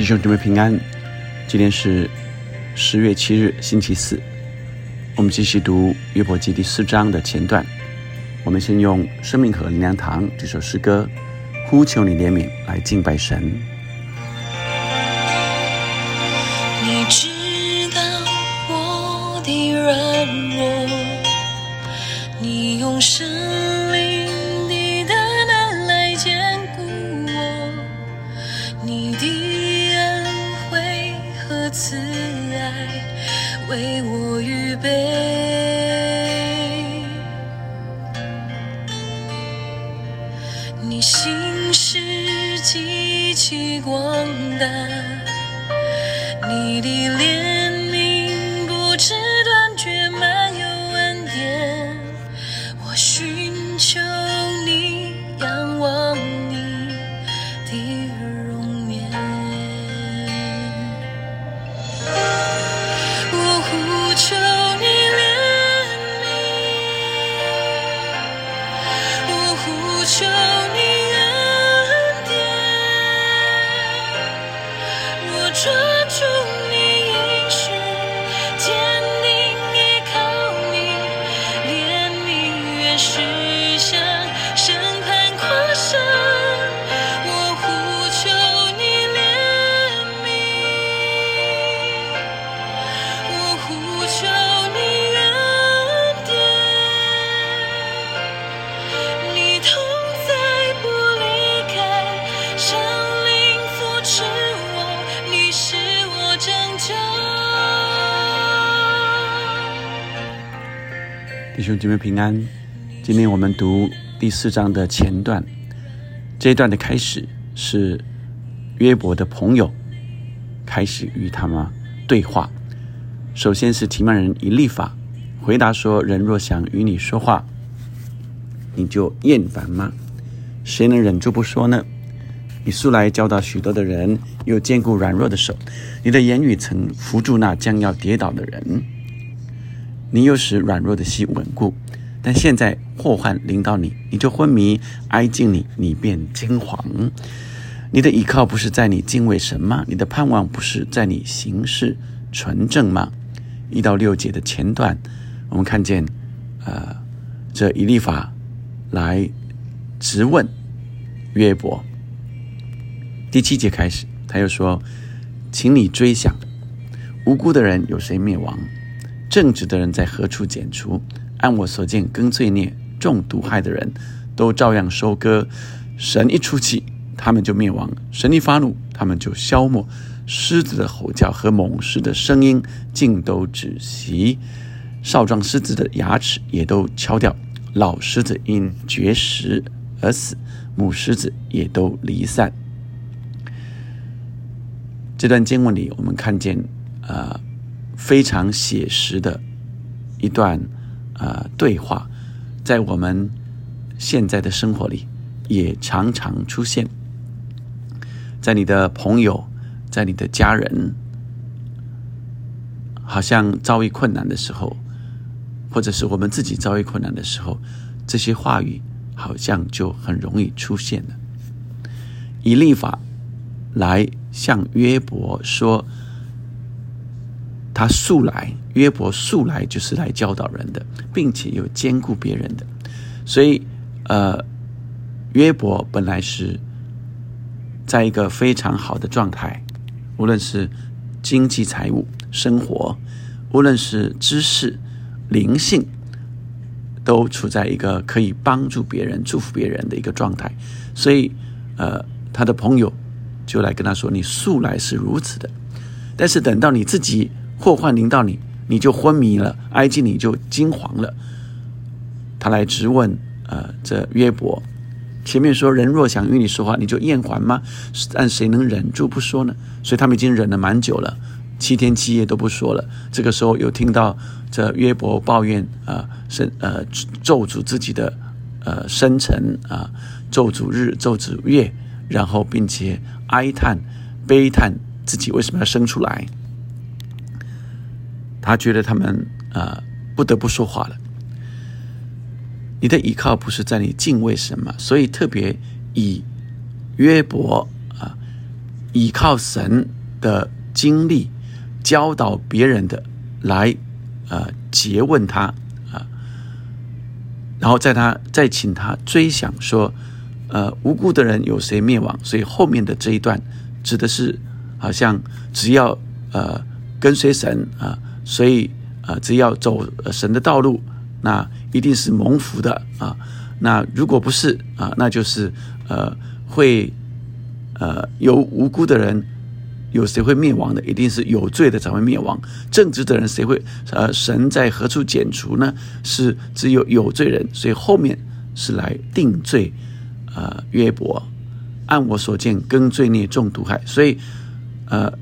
弟兄姊妹平安，今天是十月七日，星期四。我们继续读约伯记第四章的前段。我们先用《生命和灵粮堂》这首诗歌《呼求你怜悯》来敬拜神。你知道我的软弱，你用生心事极其广大。你的怜悯不知弟兄姐妹平安，今天我们读第四章的前段。这一段的开始是约伯的朋友开始与他们对话。首先是提曼人以利法回答说：“人若想与你说话，你就厌烦吗？谁能忍住不说呢？你素来教导许多的人，又兼顾软弱的手，你的言语曾扶住那将要跌倒的人。你又使软弱的心稳固，但现在祸患临到你，你就昏迷；挨近你，你便惊惶。你的倚靠不是在你敬畏神吗？你的盼望不是在你行事纯正吗？一到六节的前段，我们看见，呃，这以利法来质问约伯。第七节开始，他又说：“请你追想，无辜的人有谁灭亡？正直的人在何处剪除？按我所见，跟罪孽、中毒害的人，都照样收割。神一出气，他们就灭亡；神一发怒，他们就消没。狮子的吼叫和猛狮的声音尽都止息，少壮狮子的牙齿也都敲掉，老狮子因绝食而死，母狮子也都离散。”这段经文里，我们看见呃非常写实的一段呃对话，在我们现在的生活里也常常出现，在你的朋友，在你的家人，好像遭遇困难的时候，或者是我们自己遭遇困难的时候，这些话语好像就很容易出现了，以立法来。向约伯说，他素来约伯素来就是来教导人的，并且又兼顾别人的，所以呃，约伯本来是在一个非常好的状态，无论是经济、财务、生活，无论是知识、灵性，都处在一个可以帮助别人、祝福别人的一个状态，所以呃，他的朋友。就来跟他说：“你素来是如此的，但是等到你自己祸患临到你，你就昏迷了，埃及你就惊惶了。”他来质问：“呃，这约伯，前面说人若想与你说话，你就厌烦吗？但谁能忍住不说呢？所以他们已经忍了蛮久了，七天七夜都不说了。这个时候又听到这约伯抱怨啊，生呃咒诅自己的呃生辰啊，咒诅日，咒诅月。”然后，并且哀叹、悲叹自己为什么要生出来。他觉得他们啊不得不说话了。你的依靠不是在你敬畏神吗？所以特别以约伯啊依靠神的经历教导别人的来呃诘问他啊，然后在他再请他追想说，呃无辜的人有谁灭亡？所以后面的这一段指的是好像只要呃跟随神啊，所以啊只要走神的道路，那一定是蒙福的啊。那如果不是啊，那就是呃会呃有无辜的人，有谁会灭亡的？一定是有罪的才会灭亡。正直的人谁会呃神在何处剪除呢？是只有有罪人，所以后面是来定罪呃约伯。按我所见，跟罪孽中毒害。所以呃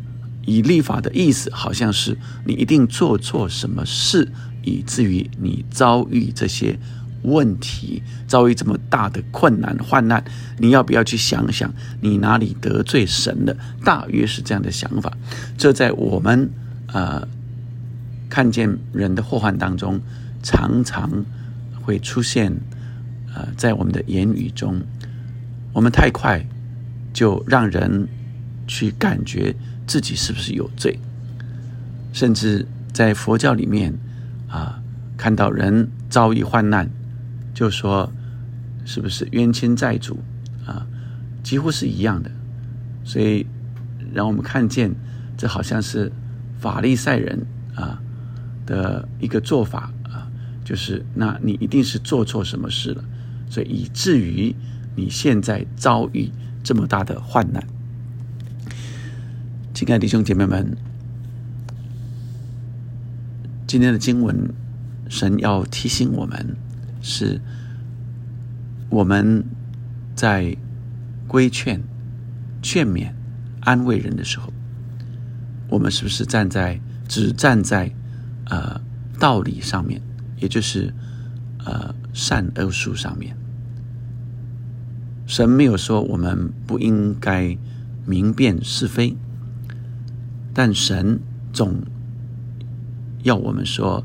以立法的意思，好像是你一定做错什么事，以至于你遭遇这些。问题遭遇这么大的困难患难，你要不要去想想你哪里得罪神了？大约是这样的想法。这在我们呃看见人的祸患当中，常常会出现。呃，在我们的言语中，我们太快就让人去感觉自己是不是有罪，甚至在佛教里面啊，看到人遭遇患难。就说，是不是冤亲债主啊？几乎是一样的，所以让我们看见，这好像是法利赛人啊的一个做法啊，就是那你一定是做错什么事了，所以以至于你现在遭遇这么大的患难。亲爱的弟兄姐妹们，今天的经文，神要提醒我们。是我们在规劝、劝勉、安慰人的时候，我们是不是站在只站在呃道理上面，也就是呃善恶树上面？神没有说我们不应该明辨是非，但神总要我们说，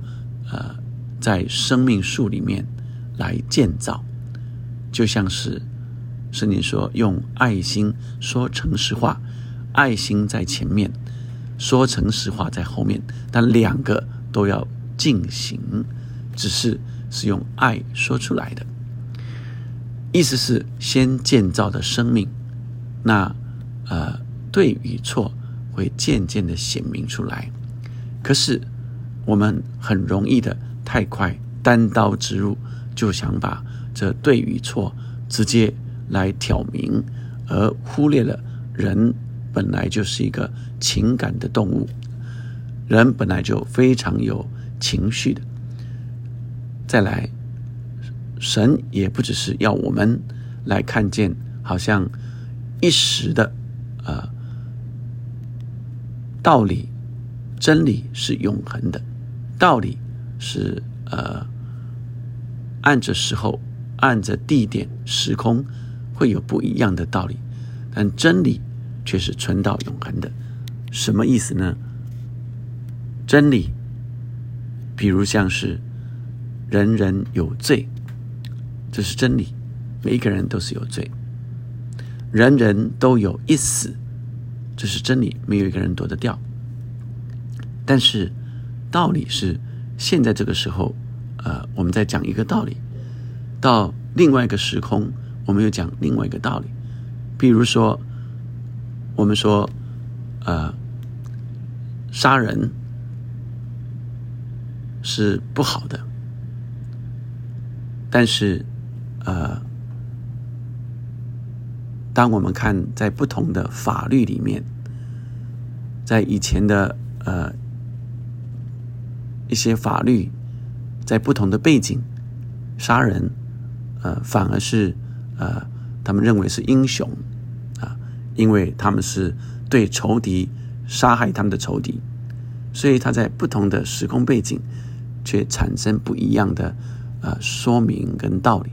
呃，在生命树里面。来建造，就像是圣经说，用爱心说诚实话，爱心在前面，说诚实话在后面，但两个都要进行，只是是用爱说出来的。意思是先建造的生命，那呃对与错会渐渐的显明出来。可是我们很容易的太快单刀直入。就想把这对与错直接来挑明，而忽略了人本来就是一个情感的动物，人本来就非常有情绪的。再来，神也不只是要我们来看见，好像一时的呃道理，真理是永恒的，道理是呃。按着时候，按着地点、时空，会有不一样的道理，但真理却是存到永恒的。什么意思呢？真理，比如像是人人有罪，这是真理，每一个人都是有罪；人人都有一死，这是真理，没有一个人躲得掉。但是道理是，现在这个时候。呃，我们在讲一个道理，到另外一个时空，我们又讲另外一个道理。比如说，我们说，呃，杀人是不好的，但是，呃，当我们看在不同的法律里面，在以前的呃一些法律。在不同的背景，杀人，呃，反而是呃，他们认为是英雄啊，因为他们是对仇敌杀害他们的仇敌，所以他在不同的时空背景，却产生不一样的呃说明跟道理。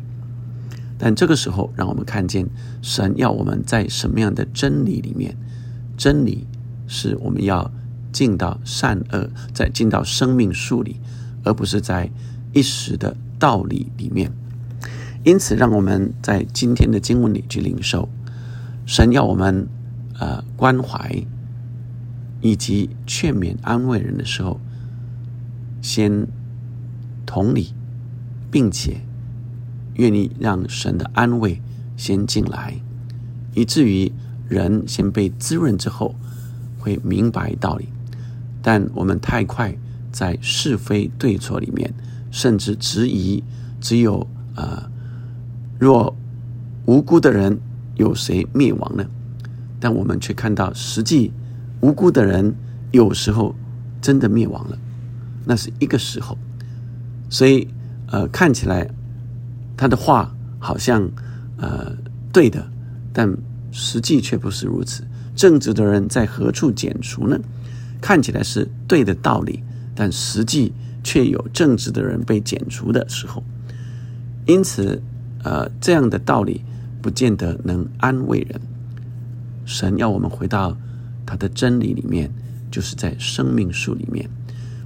但这个时候，让我们看见神要我们在什么样的真理里面，真理是我们要进到善恶，在进到生命树里。而不是在一时的道理里面，因此，让我们在今天的经文里去领受，神要我们呃关怀以及劝勉安慰人的时候，先同理，并且愿意让神的安慰先进来，以至于人先被滋润之后，会明白道理。但我们太快在是非对错里面，甚至质疑，只有呃，若无辜的人有谁灭亡呢？但我们却看到，实际无辜的人有时候真的灭亡了，那是一个时候。所以，呃，看起来他的话好像呃对的，但实际却不是如此。正直的人在何处剪除呢？看起来是对的道理，但实际却有正直的人被剪除的时候。因此，呃，这样的道理不见得能安慰人。神要我们回到他的真理里面，就是在生命树里面，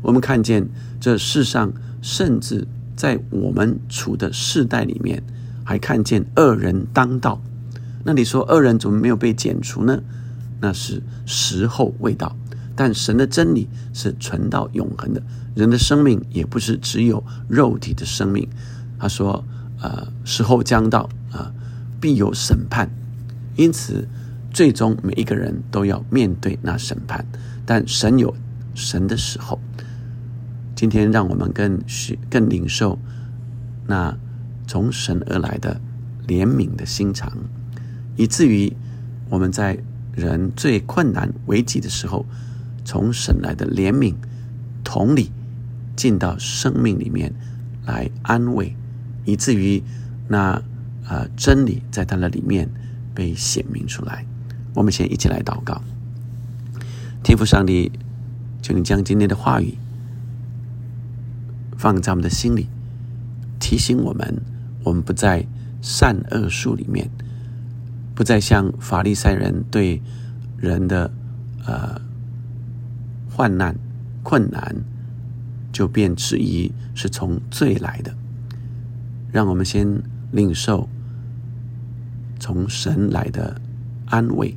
我们看见这世上，甚至在我们处的世代里面，还看见恶人当道。那你说恶人怎么没有被剪除呢？那是时候未到。但神的真理是存到永恒的，人的生命也不是只有肉体的生命。他说：“呃，时候将到啊，必有审判。因此，最终每一个人都要面对那审判。但神有神的时候。今天，让我们更许更领受那从神而来的怜悯的心肠，以至于我们在人最困难危急的时候。”从神来的怜悯、同理，进到生命里面来安慰，以至于那呃真理在他的里面被显明出来。我们先一起来祷告，天父上帝，求你将今天的话语放在我们的心里，提醒我们，我们不在善恶树里面，不再像法利赛人对人的呃。患难、困难，就便质疑是从罪来的。让我们先领受从神来的安慰、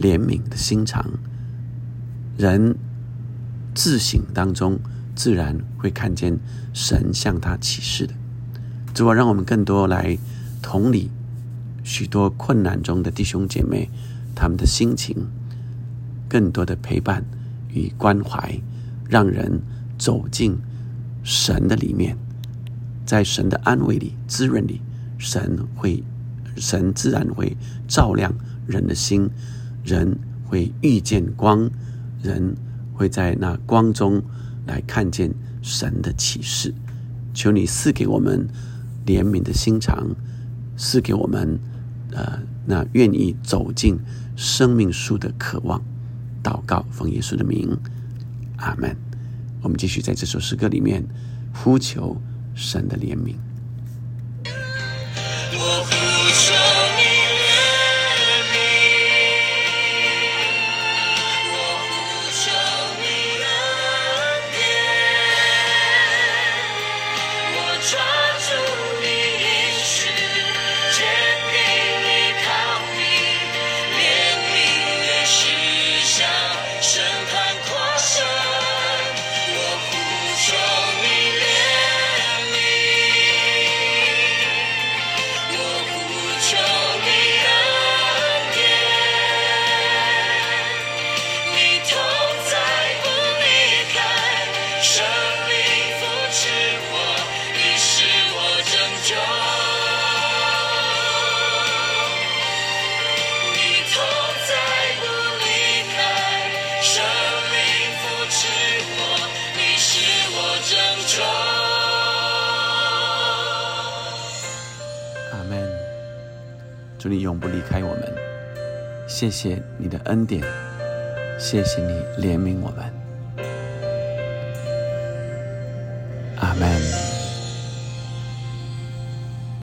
怜悯的心肠。人自省当中，自然会看见神向他启示的。主啊，让我们更多来同理许多困难中的弟兄姐妹他们的心情，更多的陪伴。与关怀，让人走进神的里面，在神的安慰里、滋润里，神会，神自然会照亮人的心，人会遇见光，人会在那光中来看见神的启示。求你赐给我们怜悯的心肠，赐给我们呃那愿意走进生命树的渴望。祷告，奉耶稣的名，阿门。我们继续在这首诗歌里面呼求神的怜悯。祝你永不离开我们，谢谢你的恩典，谢谢你怜悯我们。